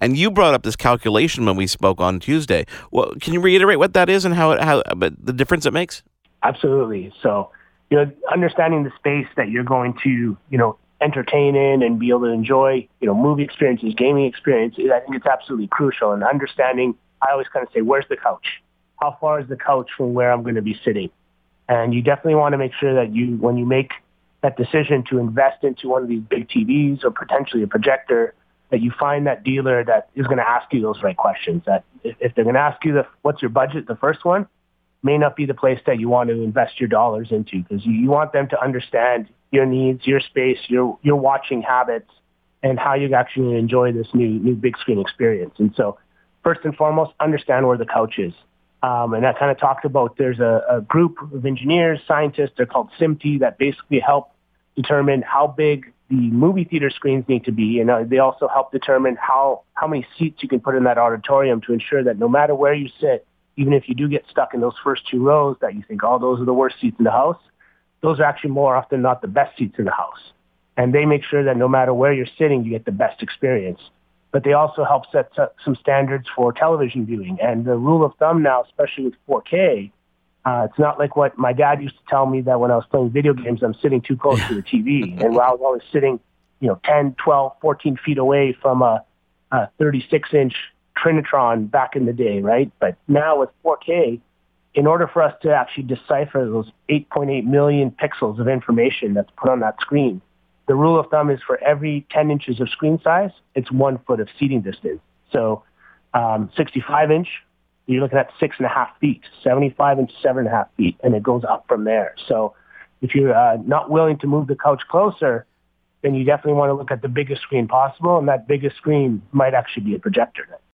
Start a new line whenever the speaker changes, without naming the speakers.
And you brought up this calculation when we spoke on Tuesday. Well, can you reiterate what that is and how it, how the difference it makes?
Absolutely. So, you know, understanding the space that you're going to, you know, entertain in and be able to enjoy, you know, movie experiences, gaming experiences, I think it's absolutely crucial. And understanding, I always kind of say, where's the couch? How far is the couch from where I'm going to be sitting? And you definitely want to make sure that you, when you make that decision to invest into one of these big TVs or potentially a projector, that you find that dealer that is going to ask you those right questions. That if, they're going to ask you the, what's your budget, the first one may not be the place that you want to invest your dollars into because you, you want them to understand your needs, your space, your your watching habits, and how you actually enjoy this new new big screen experience. And so, first and foremost, understand where the couch is. Um, and I kind of talked about there's a, a group of engineers, scientists, they're called SMPTE, that basically help determine how big the movie theater screens need to be. And uh, they also help determine how, how many seats you can put in that auditorium to ensure that no matter where you sit, even if you do get stuck in those first two rows that you think, oh, those are the worst seats in the house, those are actually more often not the best seats in the house. And they make sure that no matter where you're sitting, you get the best experience. But they also help set some standards for television viewing. And the rule of thumb now, especially with 4K, uh, it's not like what my dad used to tell me that when I was playing video games, I'm sitting too close to the TV. and while I was always sitting, you know, 10, 12, 14 feet away from a, a 36 inch Trinitron back in the day, right? But now with 4K, in order for us to actually decipher those 8.8 million pixels of information that's put on that screen, the rule of thumb is for every 10 inches of screen size, it's one foot of seating distance. So um, 65 inch, you're looking at six and a half feet, 75 inch, seven and a half feet, and it goes up from there. So if you're uh, not willing to move the couch closer, then you definitely want to look at the biggest screen possible, and that biggest screen might actually be a projector.